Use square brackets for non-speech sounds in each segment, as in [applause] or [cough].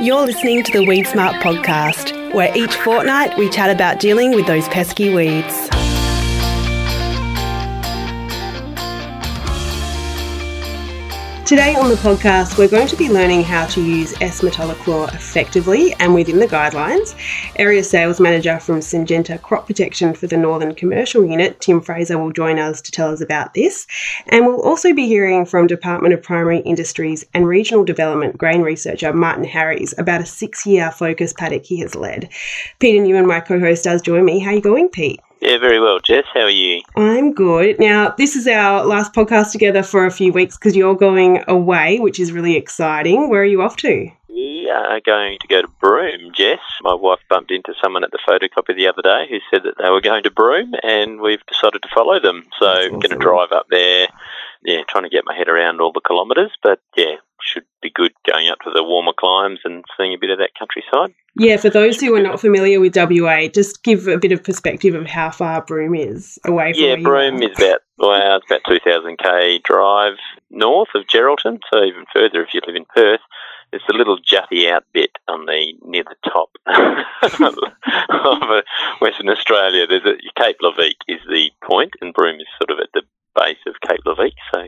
You're listening to the Weed Smart podcast, where each fortnight we chat about dealing with those pesky weeds. Today on the podcast, we're going to be learning how to use S-metolachlor effectively and within the guidelines. Area Sales Manager from Syngenta Crop Protection for the Northern Commercial Unit, Tim Fraser, will join us to tell us about this. And we'll also be hearing from Department of Primary Industries and Regional Development grain researcher Martin Harries about a six-year focus paddock he has led. Peter Newman, my co-host, does join me. How are you going, Pete? Yeah, very well, Jess. How are you? I'm good. Now, this is our last podcast together for a few weeks because you're going away, which is really exciting. Where are you off to? We are going to go to Broome, Jess. My wife bumped into someone at the photocopy the other day who said that they were going to Broome, and we've decided to follow them. So, I'm going to drive up there. Yeah, trying to get my head around all the kilometres, but yeah, be good going up to the warmer climes and seeing a bit of that countryside. Yeah, for those who are not familiar with WA, just give a bit of perspective of how far Broome is away from Yeah, Broome is about well, it's about two thousand k drive north of Geraldton, so even further if you live in Perth. It's a little jutty out bit on the near the top [laughs] of uh, Western Australia. There's a Cape Leveque is the point, and Broome is sort of at the base of Cape Leveque. So,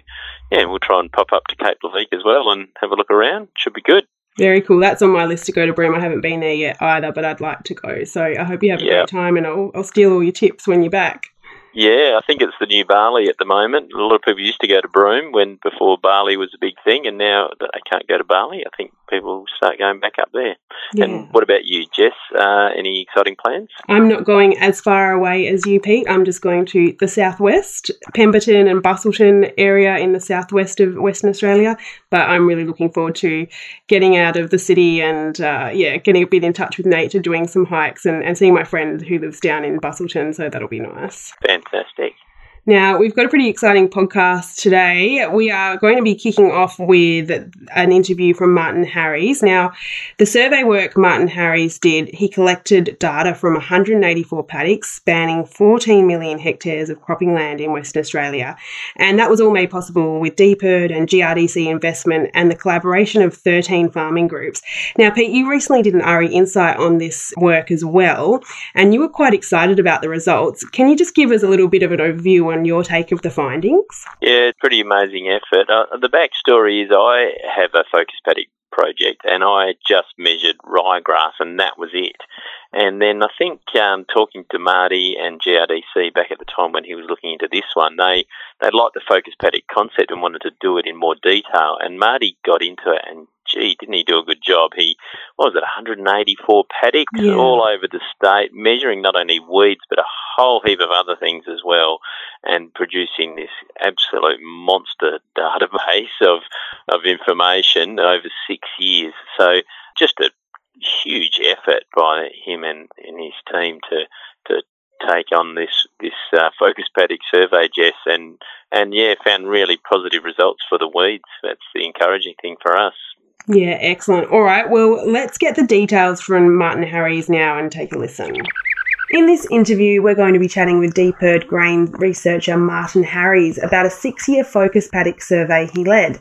yeah, we'll try and pop up to Cape Leveque as well and have a look around. Should be good. Very cool. That's on my list to go to Broome. I haven't been there yet either, but I'd like to go. So I hope you have a yep. great time and I'll, I'll steal all your tips when you're back. Yeah, I think it's the new Bali at the moment. A lot of people used to go to Broome when before Bali was a big thing, and now they can't go to Bali, I think people start going back up there. Yeah. And what about you, Jess? Uh, any exciting plans? I'm not going as far away as you, Pete. I'm just going to the southwest, Pemberton and Busselton area in the southwest of Western Australia. But I'm really looking forward to getting out of the city and uh, yeah, getting a bit in touch with nature, doing some hikes, and, and seeing my friend who lives down in Busselton. So that'll be nice. Fantastic. Now, we've got a pretty exciting podcast today. We are going to be kicking off with an interview from Martin Harries. Now, the survey work Martin Harries did, he collected data from 184 paddocks spanning 14 million hectares of cropping land in Western Australia. And that was all made possible with DPIRD and GRDC investment and the collaboration of 13 farming groups. Now, Pete, you recently did an AHRI Insight on this work as well, and you were quite excited about the results. Can you just give us a little bit of an overview on your take of the findings? Yeah, it's pretty amazing effort. Uh, the backstory is I have a focus paddock project and I just measured ryegrass and that was it. And then I think um, talking to Marty and GRDC back at the time when he was looking into this one, they they liked the focus paddock concept and wanted to do it in more detail. And Marty got into it and gee, didn't he do a good job? He what was it, 184 paddocks yeah. all over the state, measuring not only weeds but a whole heap of other things as well, and producing this absolute monster database of of information over six years. So just a huge effort by him and, and his team to to take on this this uh, focus paddock survey, Jess, and and yeah, found really positive results for the weeds. That's the encouraging thing for us. Yeah, excellent. All right, well, let's get the details from Martin Harries now and take a listen. In this interview, we're going to be chatting with DPIRD grain researcher Martin Harries about a six year focus paddock survey he led.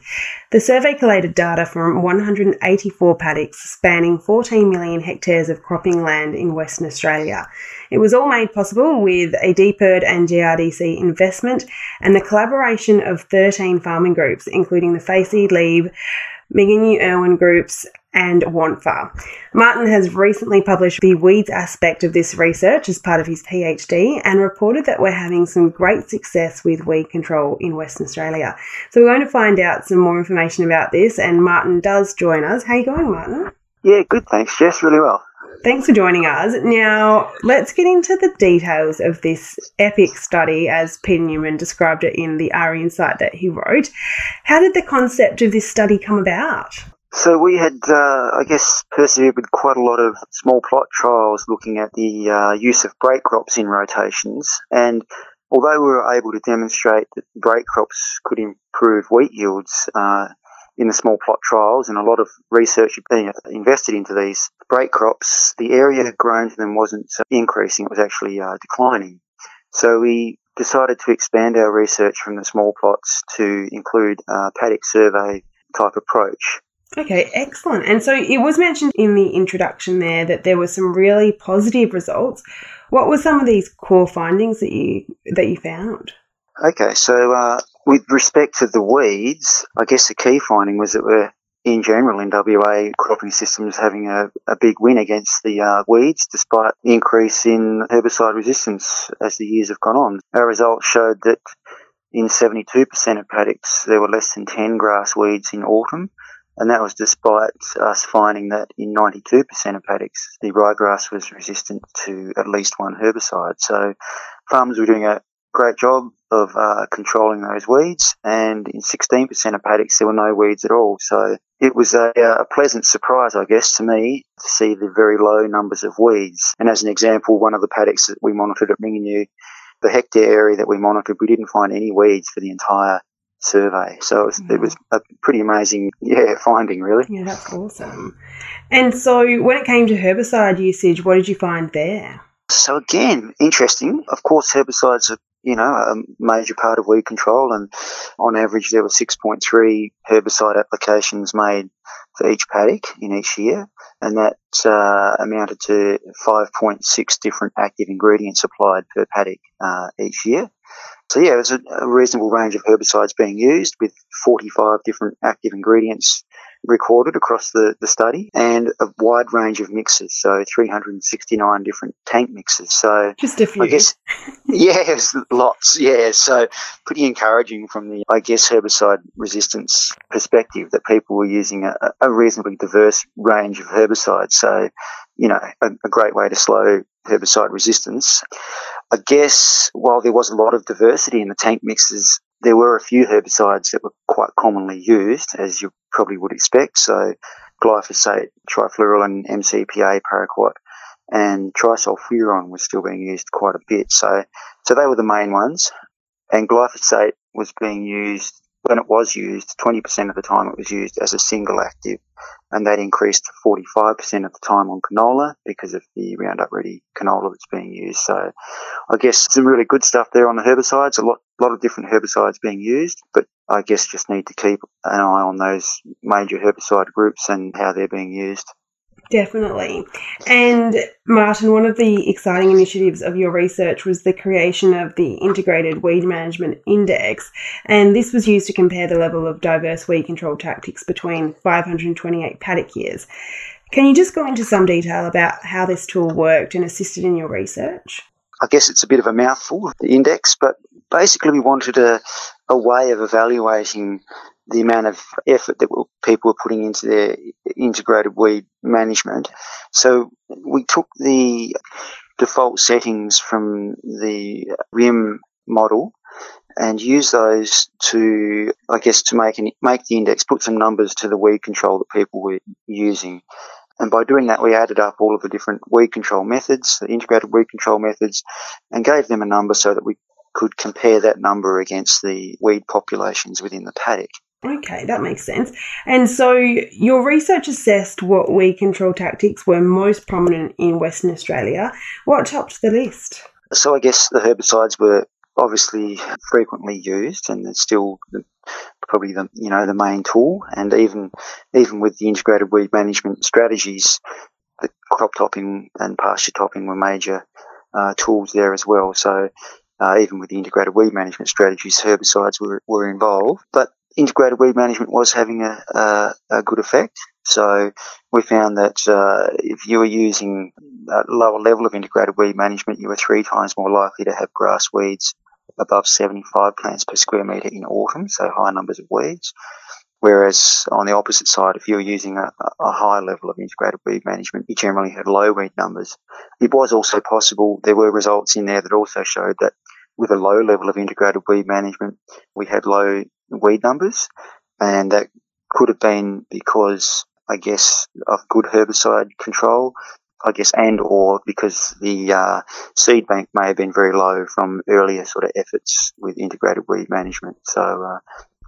The survey collated data from 184 paddocks spanning 14 million hectares of cropping land in Western Australia. It was all made possible with a DPIRD and GRDC investment and the collaboration of 13 farming groups, including the Facey Liebe, Mingenew Irwin groups, and WANTFA. Martin has recently published the weeds aspect of this research as part of his PhD and reported that we're having some great success with weed control in Western Australia. So we're going to find out some more information about this and Martin does join us. How are you going, Martin? Yeah, good, thanks, Jess. Really well. Thanks for joining us. Now, let's get into the details of this epic study as Peter Newman described it in the AHRI Insight that he wrote. How did the concept of this study come about? So we had, uh, I guess, persevered with quite a lot of small plot trials looking at the uh, use of break crops in rotations. And although we were able to demonstrate that break crops could improve wheat yields uh, in the small plot trials, and a lot of research being invested into these break crops, the area grown to them wasn't increasing; it was actually uh, declining. So we decided to expand our research from the small plots to include a paddock survey type approach. Okay, excellent. And so it was mentioned in the introduction there that there were some really positive results. What were some of these core findings that you that you found? Okay, so uh, with respect to the weeds, I guess the key finding was that we're in general in WA cropping systems having a, a big win against the uh, weeds despite the increase in herbicide resistance as the years have gone on. Our results showed that in 72% of paddocks there were less than 10 grass weeds in autumn and that was despite us finding that in 92% of paddocks the ryegrass was resistant to at least one herbicide. So farmers were doing a great job of uh, controlling those weeds, and in 16% of paddocks there were no weeds at all. So it was a, a, pleasant surprise, I guess, to me to see the very low numbers of weeds. And as an example, one of the paddocks that we monitored at Mingenew, the hectare area that we monitored, we didn't find any weeds for the entire survey. So it was, it was a pretty amazing, [laughs] yeah, finding really. Yeah, that's awesome. And so when it came to herbicide usage, what did you find there? So again, interesting. Of course, herbicides are you know, a major part of weed control. And on average, there were 6.3 herbicide applications made for each paddock in each year. And that uh, amounted to 5.6 different active ingredients applied per paddock uh, each year. So yeah, it was a, a reasonable range of herbicides being used with 45 different active ingredients recorded across the, the study and a wide range of mixes, so 369 different tank mixes. So just a few. I guess, [laughs] yes, lots. Yeah, so pretty encouraging from the, I guess, herbicide resistance perspective that people were using a, a reasonably diverse range of herbicides. So, you know, a, a great way to slow herbicide resistance. I guess while there was a lot of diversity in the tank mixes, there were a few herbicides that were quite commonly used, as you probably would expect. So glyphosate, trifluralin, MCPA, paraquat, and triasulfuron was still being used quite a bit. So, so they were the main ones. And glyphosate was being used when it was used, 20% of the time it was used as a single active, and that increased to 45% of the time on canola because of the Roundup Ready canola that's being used. So I guess some really good stuff there on the herbicides, a lot, lot of different herbicides being used, but I guess just need to keep an eye on those major herbicide groups and how they're being used. Definitely. And Martin, one of the exciting initiatives of your research was the creation of the Integrated Weed Management Index. And this was used to compare the level of diverse weed control tactics between 528 paddock years. Can you just go into some detail about how this tool worked and assisted in your research? I guess it's a bit of a mouthful, the index, but basically we wanted a, a way of evaluating the amount of effort that people were putting into their integrated weed management. So we took the default settings from the RIM model and use those to, I guess, to make an, make the index, put some numbers to the weed control that people were using. And by doing that, we added up all of the different weed control methods, the integrated weed control methods, and gave them a number so that we could compare that number against the weed populations within the paddock. Okay, that makes sense. And so your research assessed what weed control tactics were most prominent in Western Australia. What topped the list? So I guess the herbicides were obviously frequently used and it's still the, probably the you know the main tool and even even with the integrated weed management strategies the crop topping and pasture topping were major uh, tools there as well so uh, even with the integrated weed management strategies herbicides were, were involved but integrated weed management was having a, a, a good effect. So we found that uh, if you were using a lower level of integrated weed management, you were three times more likely to have grass weeds above 75 plants per square metre in autumn, so high numbers of weeds. Whereas on the opposite side, if you were using a, a high level of integrated weed management, you generally had low weed numbers. It was also possible, there were results in there that also showed that with a low level of integrated weed management, we had low weed numbers, and that could have been because I guess of good herbicide control. I guess, and or because the uh, seed bank may have been very low from earlier sort of efforts with integrated weed management. So uh,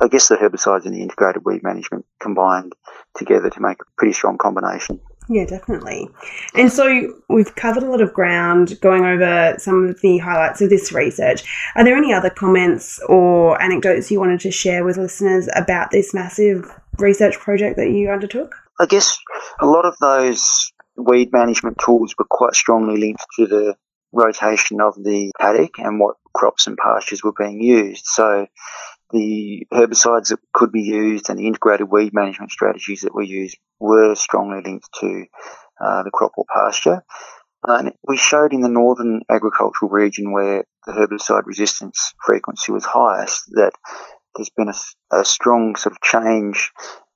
I guess the herbicides and the integrated weed management combined together to make a pretty strong combination. Yeah, definitely. And so we've covered a lot of ground going over some of the highlights of this research. Are there any other comments or anecdotes you wanted to share with listeners about this massive research project that you undertook? I guess a lot of those weed management tools were quite strongly linked to the rotation of the paddock and what crops and pastures were being used. So the herbicides that could be used and the integrated weed management strategies that were used were strongly linked to uh, the crop or pasture. And we showed in the northern agricultural region where the herbicide resistance frequency was highest that there's been a, a strong sort of change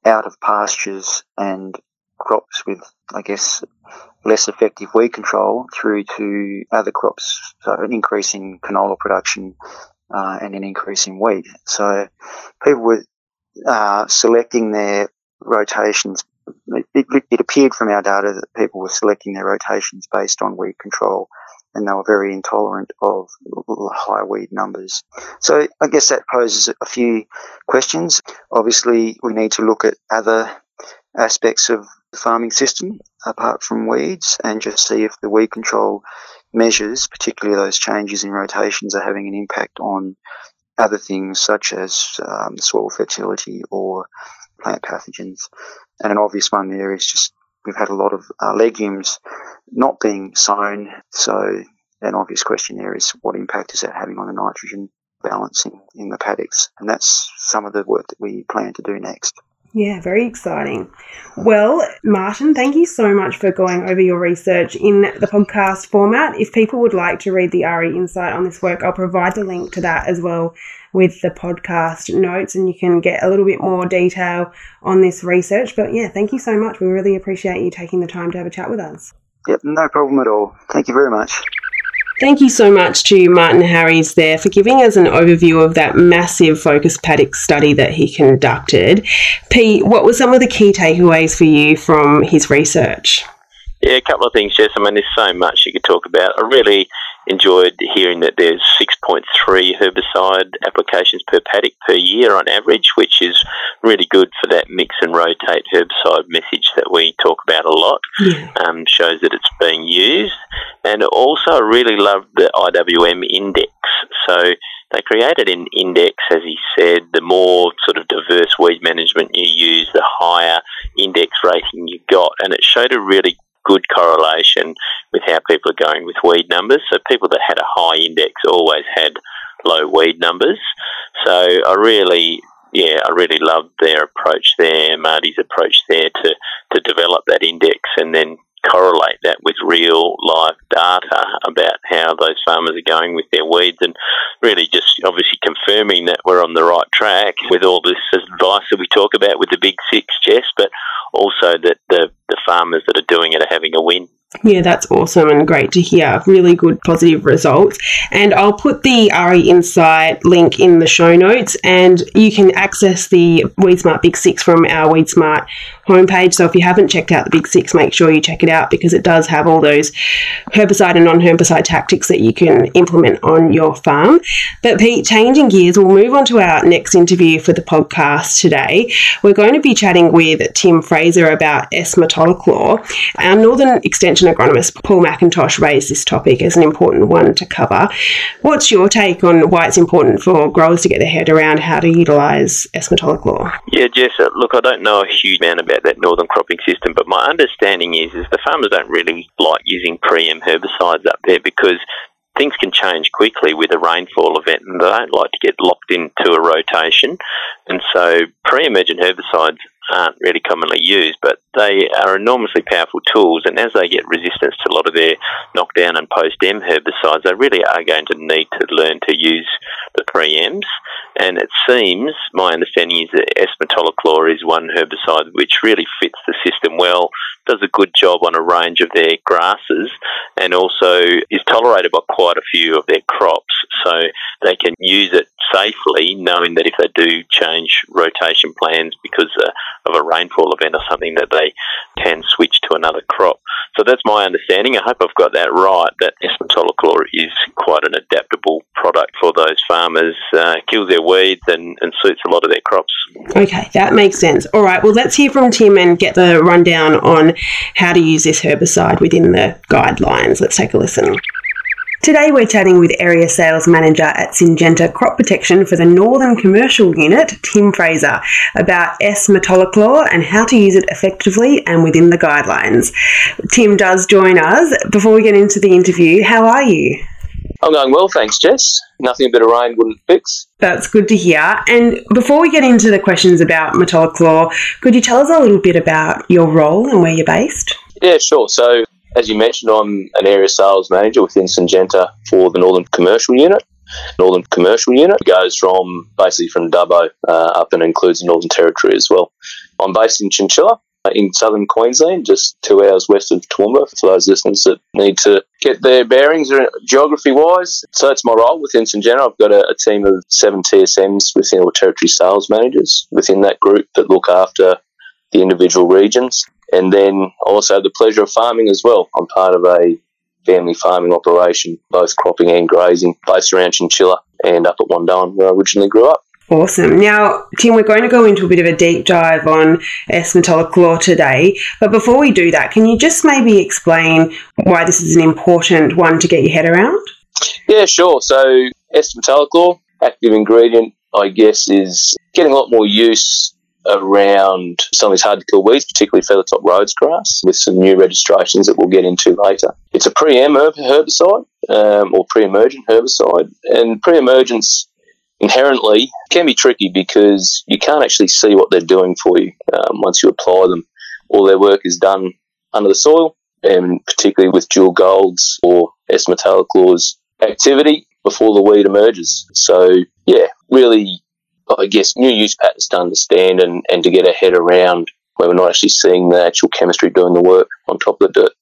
out of pastures and crops with, I guess, less effective weed control through to other crops. So an increase in canola production uh, and an increase in wheat. So people were uh, selecting their rotations. It, it, it, appeared from our data that people were selecting their rotations based on weed control and they were very intolerant of high weed numbers. So I guess that poses a few questions. Obviously, we need to look at other aspects of the farming system apart from weeds and just see if the weed control measures, particularly those changes in rotations, are having an impact on other things such as um, soil fertility or plant pathogens. And an obvious one there is just we've had a lot of uh, legumes not being sown. So an obvious question there is what impact is that having on the nitrogen balancing in the paddocks? And that's some of the work that we plan to do next. Yeah, very exciting. Well, Martin, thank you so much for going over your research in the podcast format. If people would like to read the AHRI Insight on this work, I'll provide the link to that as well with the podcast notes and you can get a little bit more detail on this research. But yeah, thank you so much. We really appreciate you taking the time to have a chat with us. Yep, no problem at all. Thank you very much. Thank you so much to Martin Harries there for giving us an overview of that massive focus paddock study that he conducted. Pete, what were some of the key takeaways for you from his research? Yeah, a couple of things, Jess. I mean, there's so much you could talk about. I really enjoyed hearing that there's 6.3 herbicide applications per paddock per year on average, which is really good for that mix and rotate herbicide message that we talk about a lot. Yeah. Um, shows that it's being used. And also, I really loved the IWM index. So they created an index, as he said, the more sort of diverse weed management you use, the higher index rating you got. And it showed a really good correlation with how people are going with weed numbers. So people that had a high index always had low weed numbers. So I really, yeah, I really loved their approach there, Marty's approach there to, to develop that index and then correlate that with real live data about how those farmers are going with their weeds and really just obviously confirming that we're on the right track with all this advice that we talk about with the big six, Jess, but also that the, the farmers that are doing it are having a win. Yeah, that's awesome and great to hear. Really good positive results. And I'll put the AHRI Insight link in the show notes and you can access the WeedSmart Big Six from our WeedSmart homepage. So if you haven't checked out the Big Six, make sure you check it out because it does have all those herbicide and non herbicide tactics that you can implement on your farm. But Pete, changing gears, we'll move on to our next interview for the podcast today. We're going to be chatting with Tim Fraser about S-metolachlor. Our Northern Extension agronomist Paul McIntosh raised this topic as an important one to cover. What's your take on why it's important for growers to get their head around how to utilise S-metolachlor? Yeah, Jess, uh, look, I don't know a huge amount about that northern cropping system, but my understanding is is the farmers don't really like using pre-em herbicides up there because things can change quickly with a rainfall event, and they don't like to get locked into a rotation. And so, pre-emergent herbicides aren't really commonly used, but they are enormously powerful tools. And as they get resistance to a lot of their knockdown and post-em herbicides, they really are going to need to learn to use the pre-ems. And it seems, my understanding is that S-metolachlor is one herbicide which really fits the system well, does a good job on a range of their grasses, and also is tolerated by quite a few of their crops. So they can use it safely, knowing that if they do change rotation plans because uh, of a rainfall event or something, that they can switch to another crop. So that's my understanding. I hope I've got that right. That S-metolachlor is quite an adaptable product for those farmers, uh, kills their weeds and, and suits a lot of their crops. Okay, that makes sense. All right, well, let's hear from Tim and get the rundown on how to use this herbicide within the guidelines. Let's take a listen. Today we're chatting with Area Sales Manager at Syngenta Crop Protection for the Northern Commercial Unit, Tim Fraser, about S-metolachlor and how to use it effectively and within the guidelines. Tim does join us. Before we get into the interview, how are you? I'm going well, thanks, Jess. Nothing a bit of rain wouldn't fix. That's good to hear. And before we get into the questions about metolachlor, could you tell us a little bit about your role and where you're based? Yeah, sure. So, as you mentioned, I'm an area sales manager within Syngenta for the Northern Commercial Unit. Northern Commercial Unit goes from basically from Dubbo uh, up and includes the Northern Territory as well. I'm based in Chinchilla, in southern Queensland, just two hours west of Toowoomba, for those listeners that need to get their bearings geography wise. So it's my role within Syngenta. I've got a, a, team of seven TSMs within our territory sales managers within that group that look after the individual regions. And then also the pleasure of farming as well. I'm part of a family farming operation, both cropping and grazing, based around Chinchilla and up at Wandoan, where I originally grew up. Awesome. Now, Tim, we're going to go into a bit of a deep dive on S-metolachlor today. But before we do that, can you just maybe explain why this is an important one to get your head around? Yeah, sure. So, S-metolachlor, active ingredient, I guess, is getting a lot more use around some of these hard to kill weeds, particularly feathertop Rhodes grass, with some new registrations that we'll get into later. It's a pre-em herbicide um, or pre-emergent herbicide, and pre-emergence inherently can be tricky because you can't actually see what they're doing for you um, once you apply them. All their work is done under the soil, and particularly with dual golds or S-metolachlor's activity before the weed emerges. So, yeah, really, I guess, new use patterns to understand and, and to get a head around where we're not actually seeing the actual chemistry doing the work on top of the dirt.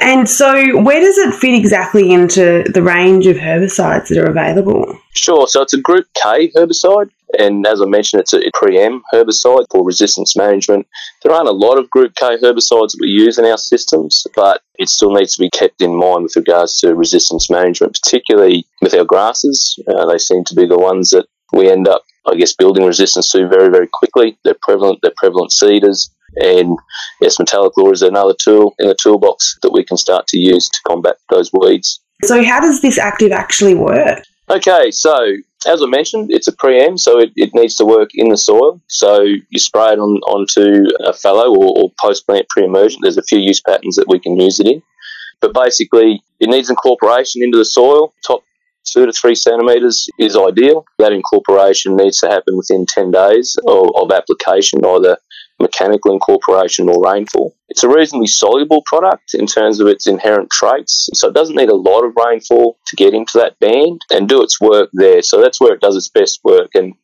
And so, where does it fit exactly into the range of herbicides that are available? Sure. So, it's a Group K herbicide. And as I mentioned, it's a pre-em herbicide for resistance management. There aren't a lot of Group K herbicides that we use in our systems, but it still needs to be kept in mind with regards to resistance management, particularly with our grasses. Uh, they seem to be the ones that we end up, I guess, building resistance to very, very quickly. They're prevalent. They're prevalent seeders. And S-metolachlor is another tool in the toolbox that we can start to use to combat those weeds. So, how does this active actually work? Okay, so as I mentioned, it's a pre-em, so it, it needs to work in the soil. So you spray it on onto a fallow or, or post-plant pre-emergent. There's a few use patterns that we can use it in, but basically it needs incorporation into the soil. Top two to three centimetres is ideal. That incorporation needs to happen within 10 days of, of application, either mechanical incorporation or rainfall. It's a reasonably soluble product in terms of its inherent traits, so it doesn't need a lot of rainfall to get into that band and do its work there. So that's where it does its best work. And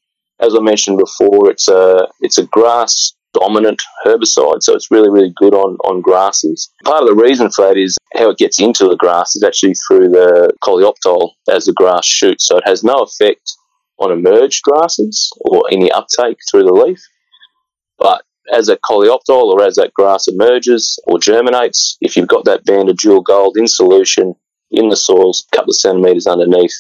as I mentioned before, it's a it's a grass dominant herbicide, so it's really really good on on grasses. Part of the reason for that is how it gets into the grass is actually through the coleoptile as the grass shoots, so it has no effect on emerged grasses or any uptake through the leaf. But as that coleoptile or as that grass emerges or germinates, if you've got that band of dual gold in solution in the soils, a couple of centimetres underneath,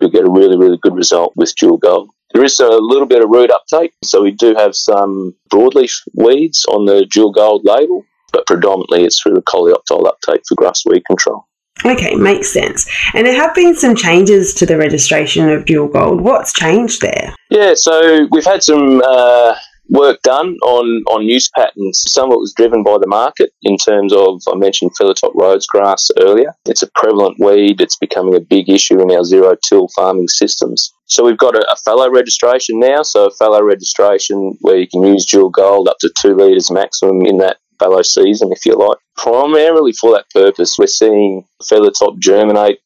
you'll get a really, really good result with dual gold. There is a little bit of root uptake, so we do have some broadleaf weeds on the dual gold label, but predominantly it's through the coleoptile uptake for grass weed control. Okay, makes sense. And there have been some changes to the registration of dual gold. What's changed there? Yeah, so we've had some uh, work done on, on use patterns. Some of it was driven by the market in terms of, I mentioned feathertop Rhodes grass earlier. It's a prevalent weed. It's becoming a big issue in our zero till farming systems. So we've got a, a fallow registration now. So a fallow registration where you can use dual gold up to two litres maximum in that fallow season, if you like. Primarily for that purpose, we're seeing feather top germinate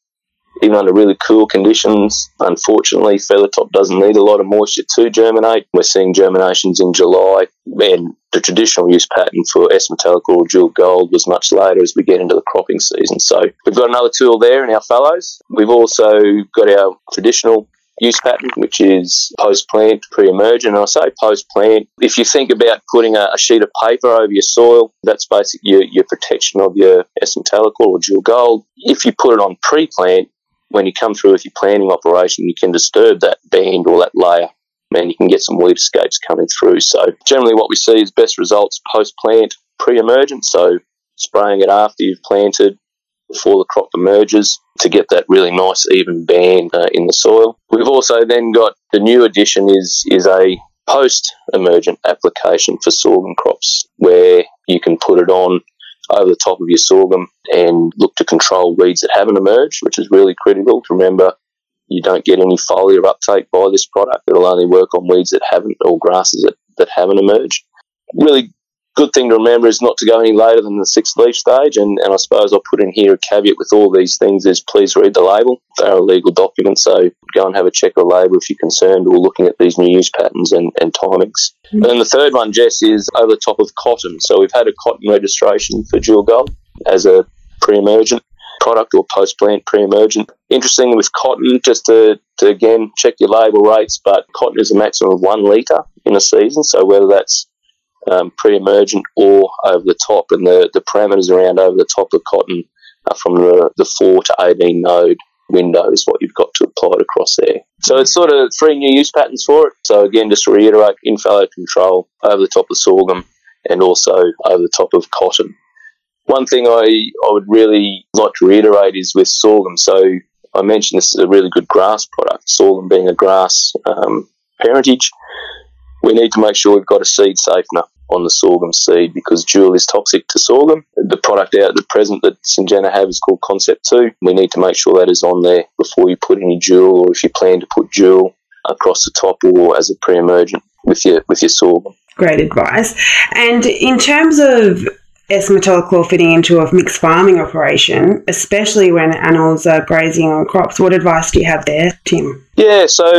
even under really cool conditions. Unfortunately, feathertop doesn't need a lot of moisture to germinate. We're seeing germinations in July, and the traditional use pattern for S-metolachlor or dual gold was much later as we get into the cropping season. So we've got another tool there in our fallows. We've also got our traditional use pattern, which is post plant, pre emergent. And I say post plant, if you think about putting a, a, sheet of paper over your soil, that's basically your, your protection of your S-metolachlor or dual gold. If you put it on pre plant, when you come through with your planting operation, you can disturb that band or that layer and you can get some weed escapes coming through. So generally what we see is best results post-plant, pre-emergent, so spraying it after you've planted before the crop emerges to get that really nice even band uh, in the soil. We've also then got the new addition is is a post emergent application for sorghum crops where you can put it on over the top of your sorghum and look to control weeds that haven't emerged, which is really critical to remember you don't get any foliar uptake by this product. It'll only work on weeds that haven't or grasses that, that haven't emerged. Really good thing to remember is not to go any later than the sixth leaf stage. And, and I suppose I'll put in here a caveat with all these things is please read the label. They're a legal document, so go and have a check of the label if you're concerned or looking at these new use patterns and, and timings. Mm-hmm. And then the third one, Jess, is over the top of cotton. So we've had a cotton registration for dual gold as a pre-emergent product or post-plant pre-emergent. Interesting with cotton, just to, to again check your label rates, but cotton is a maximum of one litre in a season. So whether that's um, pre-emergent or over the top, and the, the parameters around over the top of cotton are from the, the 4 to 18 node window is what you've got to apply it across there. So it's sort of three new use patterns for it. So again, just to reiterate, in-fallow control over the top of sorghum and also over the top of cotton. One thing I, I would really like to reiterate is with sorghum. So I mentioned this is a really good grass product, sorghum being a grass um, parentage. We need to make sure we've got a seed safener on the sorghum seed because dual is toxic to sorghum. The product out at the present that Syngenta have is called Concept 2. We need to make sure that is on there before you put any dual or if you plan to put dual across the top or as a pre-emergent with your with your sorghum. Great advice. And in terms of S-metolachlor fitting into a mixed farming operation, especially when animals are grazing on crops. What advice do you have there, Tim? Yeah, so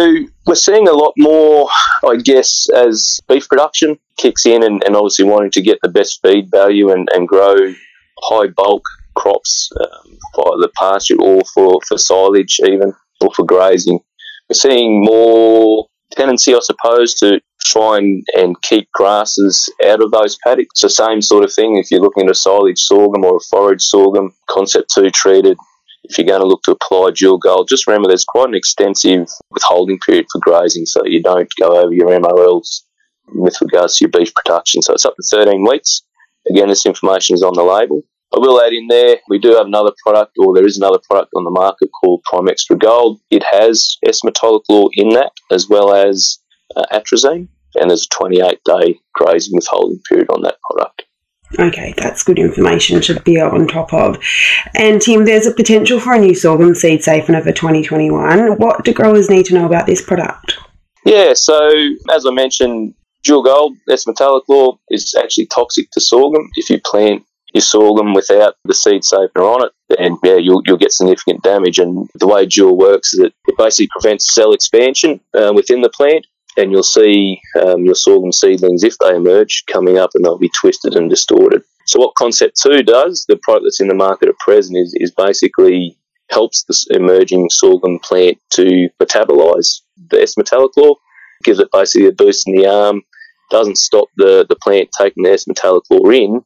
we're seeing a lot more, I guess, as beef production kicks in and, and obviously wanting to get the best feed value and, and grow high bulk crops um, for the pasture or for, for silage even or for grazing. We're seeing more tendency, I suppose, to try and, and keep grasses out of those paddocks. It's the same sort of thing if you're looking at a silage sorghum or a forage sorghum, concept two treated. If you're going to look to apply dual gold, just remember there's quite an extensive withholding period for grazing, so you don't go over your MOLs with regards to your beef production. So it's up to 13 weeks. Again, this information is on the label. I will add in there, we do have another product, or there is another product on the market called Primextra Gold. It has S-metolachlor in that, as well as uh, atrazine, and there's a 28 day grazing withholding period on that product. Okay, that's good information to be on top of. And Tim, there's a potential for a new sorghum seed safener for 2021. What do growers need to know about this product? Yeah, so as I mentioned, dual gold, S-metolachlor, is actually toxic to sorghum. If you plant your sorghum without the seed safener on it, then yeah, you'll, you'll get significant damage. And the way dual works is that it basically prevents cell expansion uh, within the plant and you'll see um, your sorghum seedlings, if they emerge, coming up and they'll be twisted and distorted. So what Concept 2 does, the product that's in the market at present, is, is basically helps the emerging sorghum plant to metabolize the S-metolachlor, gives it basically a boost in the arm, doesn't stop the, the plant taking the S-metolachlor in,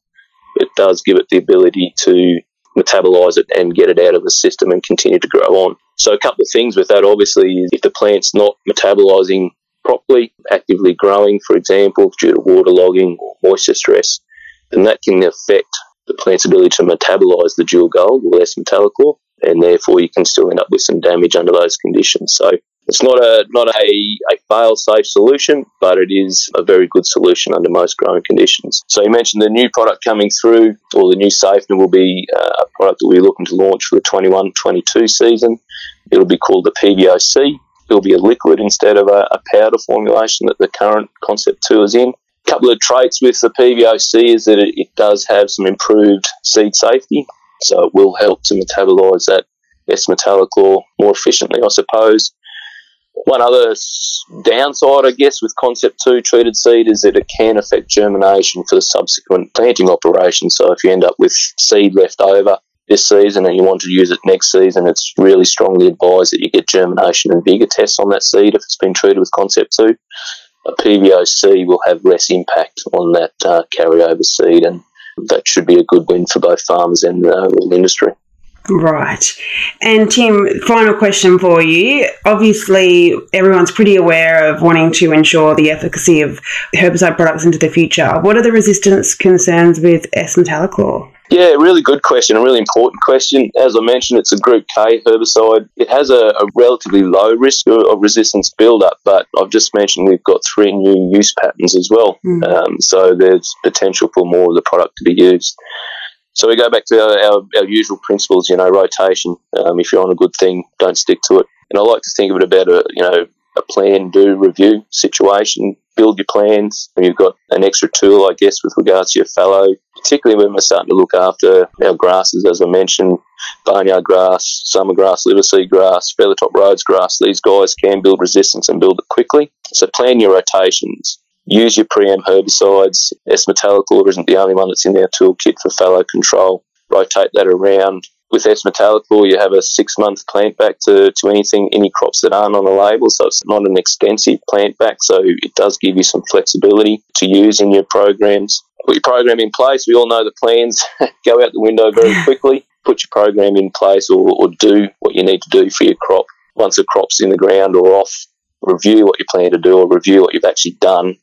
it does give it the ability to metabolize it and get it out of the system and continue to grow on. So a couple of things with that obviously is if the plant's not metabolizing properly, actively growing, for example, due to waterlogging or moisture stress, then that can affect the plant's ability to metabolize the dual gold or S-metolachlor, and therefore you can still end up with some damage under those conditions. So it's not a not a, a fail safe solution, but it is a very good solution under most growing conditions. So you mentioned the new product coming through, or the new safener will be uh, a product that we're looking to launch for the 21-22 season. It'll be called the PVOC, it'll be a liquid instead of a, a powder formulation that the current Concept 2 is in. A couple of traits with the PVOC is that it, it does have some improved seed safety, so it will help to metabolise that S-metolachlor more efficiently, I suppose. One other downside, I guess, with Concept 2 treated seed is that it can affect germination for the subsequent planting operation. So if you end up with seed left over, this season and you want to use it next season, it's really strongly advised that you get germination and vigor tests on that seed if it's been treated with Concept 2. A PVOC will have less impact on that uh, carryover seed, and that should be a good win for both farmers and the uh, industry. Right. And Tim, final question for you. Obviously, everyone's pretty aware of wanting to ensure the efficacy of herbicide products into the future. What are the resistance concerns with S-metolachlor? Yeah, really good question, a really important question. As I mentioned, it's a Group K herbicide. It has a, a relatively low risk of, of resistance buildup, but I've just mentioned we've got three new use patterns as well. Mm. Um, so there's potential for more of the product to be used. So we go back to our, our, our usual principles, you know, rotation. Um, if you're on a good thing, don't stick to it. And I like to think of it about a, you know, a plan, do, review situation, build your plans. And you've got an extra tool, I guess, with regards to your fallow, particularly when we're starting to look after our grasses, as I mentioned, barnyard grass, summer grass, liver seed grass, feathertop rhodes grass. These guys can build resistance and build it quickly. So plan your rotations. Use your pre-em herbicides. S-metolachlor isn't the only one that's in our toolkit for fallow control. Rotate that around with S-metolachlor, you have a six month plant back to, to anything, any crops that aren't on the label. So it's not an extensive plant back. So it does give you some flexibility to use in your programs. Put your program in place. We all know the plans [laughs] go out the window very quickly. Put your program in place or, or do what you need to do for your crop. Once the crop's in the ground or off, review what you plan to do or review what you've actually done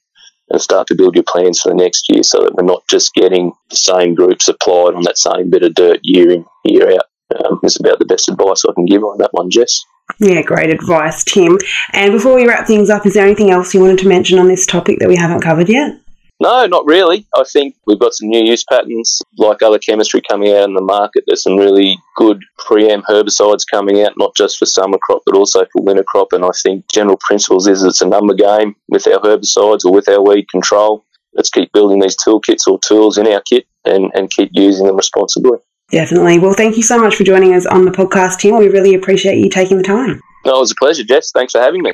and start to build your plans for the next year so that we're not just getting the same groups applied on that same bit of dirt year in, year out. Um, it's about the best advice I can give on that one, Jess. Yeah, great advice, Tim. And before we wrap things up, is there anything else you wanted to mention on this topic that we haven't covered yet? No, not really. I think we've got some new use patterns, like other chemistry coming out in the market. There's some really good pre-em herbicides coming out, not just for summer crop, but also for winter crop. And I think general principles is it's a number game with our herbicides or with our weed control. Let's keep building these toolkits or tools in our kit and, and keep using them responsibly. Definitely. Well, thank you so much for joining us on the podcast, Tim. We really appreciate you taking the time. No, it was a pleasure, Jess. Thanks for having me.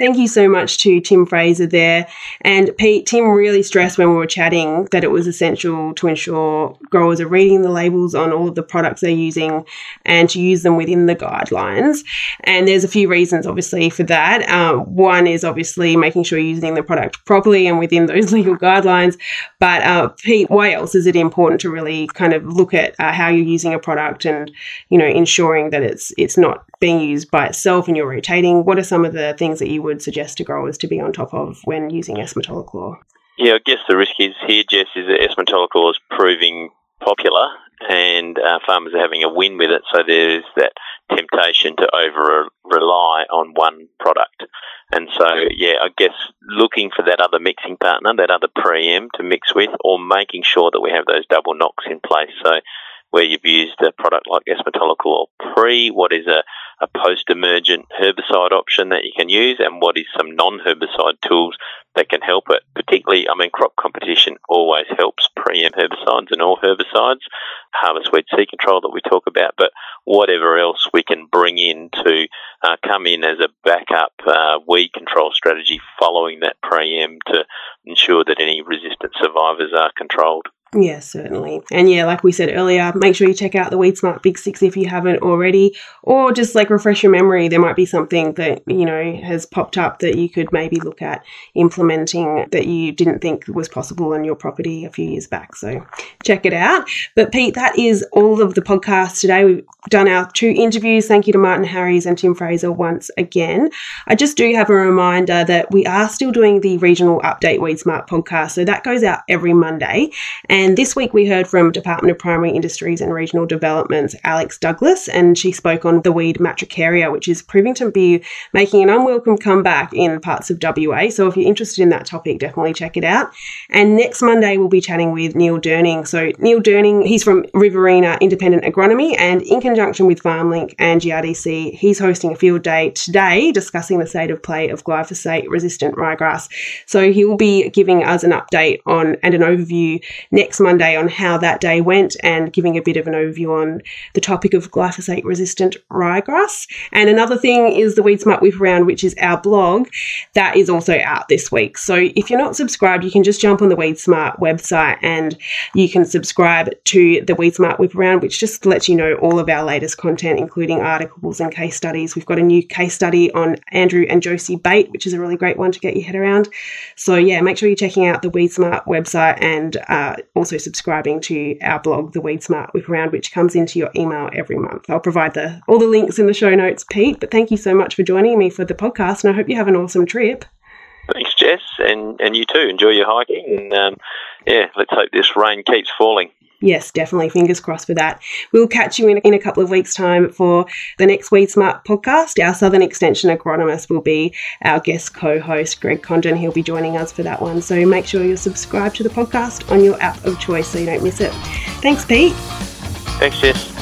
Thank you so much to Tim Fraser there. And Pete, Tim really stressed when we were chatting that it was essential to ensure growers are reading the labels on all of the products they're using and to use them within the guidelines. And there's a few reasons, obviously, for that. Um, one is obviously making sure you're using the product properly and within those [laughs] legal guidelines. But uh, Pete, why else is it important to really kind of look at uh, how you're using a product and, you know, ensuring that it's it's not being used by itself and you're rotating? What are some of the things that you would suggest to growers to be on top of when using S-metolachlor? Yeah, I guess the risk is here, Jess, is that S-metolachlor is proving popular and uh, farmers are having a win with it. So there's that temptation to over rely on one product. And so, yeah, I guess looking for that other mixing partner, that other pre-em to mix with, or making sure that we have those double knocks in place. So where you've used a product like S-metolachlor pre, what is a, a post-emergent herbicide option that you can use, and what is some non-herbicide tools that can help it. Particularly, I mean, crop competition always helps pre-em herbicides and all herbicides, harvest weed seed control that we talk about, but whatever else we can bring in to uh, come in as a backup uh, weed control strategy following that pre-em to ensure that any resistant survivors are controlled. Yeah, certainly. And yeah, like we said earlier, make sure you check out the Weed Smart Big Six if you haven't already, or just like refresh your memory. There might be something that, you know, has popped up that you could maybe look at implementing that you didn't think was possible on your property a few years back. So check it out. But Pete, that is all of the podcast today. We've done our two interviews. Thank you to Martin Harries and Tim Fraser once again. I just do have a reminder that we are still doing the regional update Weed Smart podcast. So that goes out every Monday. And and this week we heard from Department of Primary Industries and Regional Development's Alex Douglas, and she spoke on the weed matricaria, which is proving to be making an unwelcome comeback in parts of WA. So if you're interested in that topic, definitely check it out. And next Monday we'll be chatting with Neil Durning. So Neil Durning, he's from Riverina Independent Agronomy, and in conjunction with FarmLink and GRDC, he's hosting a field day today discussing the state of play of glyphosate resistant ryegrass. So he will be giving us an update on and an overview next next Monday on how that day went and giving a bit of an overview on the topic of glyphosate resistant ryegrass. And another thing is the Weed Smart Whip Around, which is our blog that is also out this week. So if you're not subscribed, you can just jump on the Weed Smart website and you can subscribe to the Weed Smart Whip Around, which just lets you know all of our latest content, including articles and case studies. We've got a new case study on Andrew and Josie Bate, which is a really great one to get your head around. So yeah, make sure you're checking out the Weed Smart website and uh, also subscribing to our blog, The Weed Smart Whip Around, which comes into your email every month. I'll provide the all the links in the show notes, Pete. But thank you so much for joining me for the podcast, and I hope you have an awesome trip. Thanks, Jess, and and you too. Enjoy your hiking, and um, yeah, let's hope this rain keeps falling. Yes, definitely. Fingers crossed for that. We'll catch you in, in a couple of weeks' time for the next Weed Smart podcast. Our Southern Extension agronomist will be our guest co host, Greg Condon. He'll be joining us for that one. So make sure you're subscribed to the podcast on your app of choice so you don't miss it. Thanks, Pete. Thanks, Jess.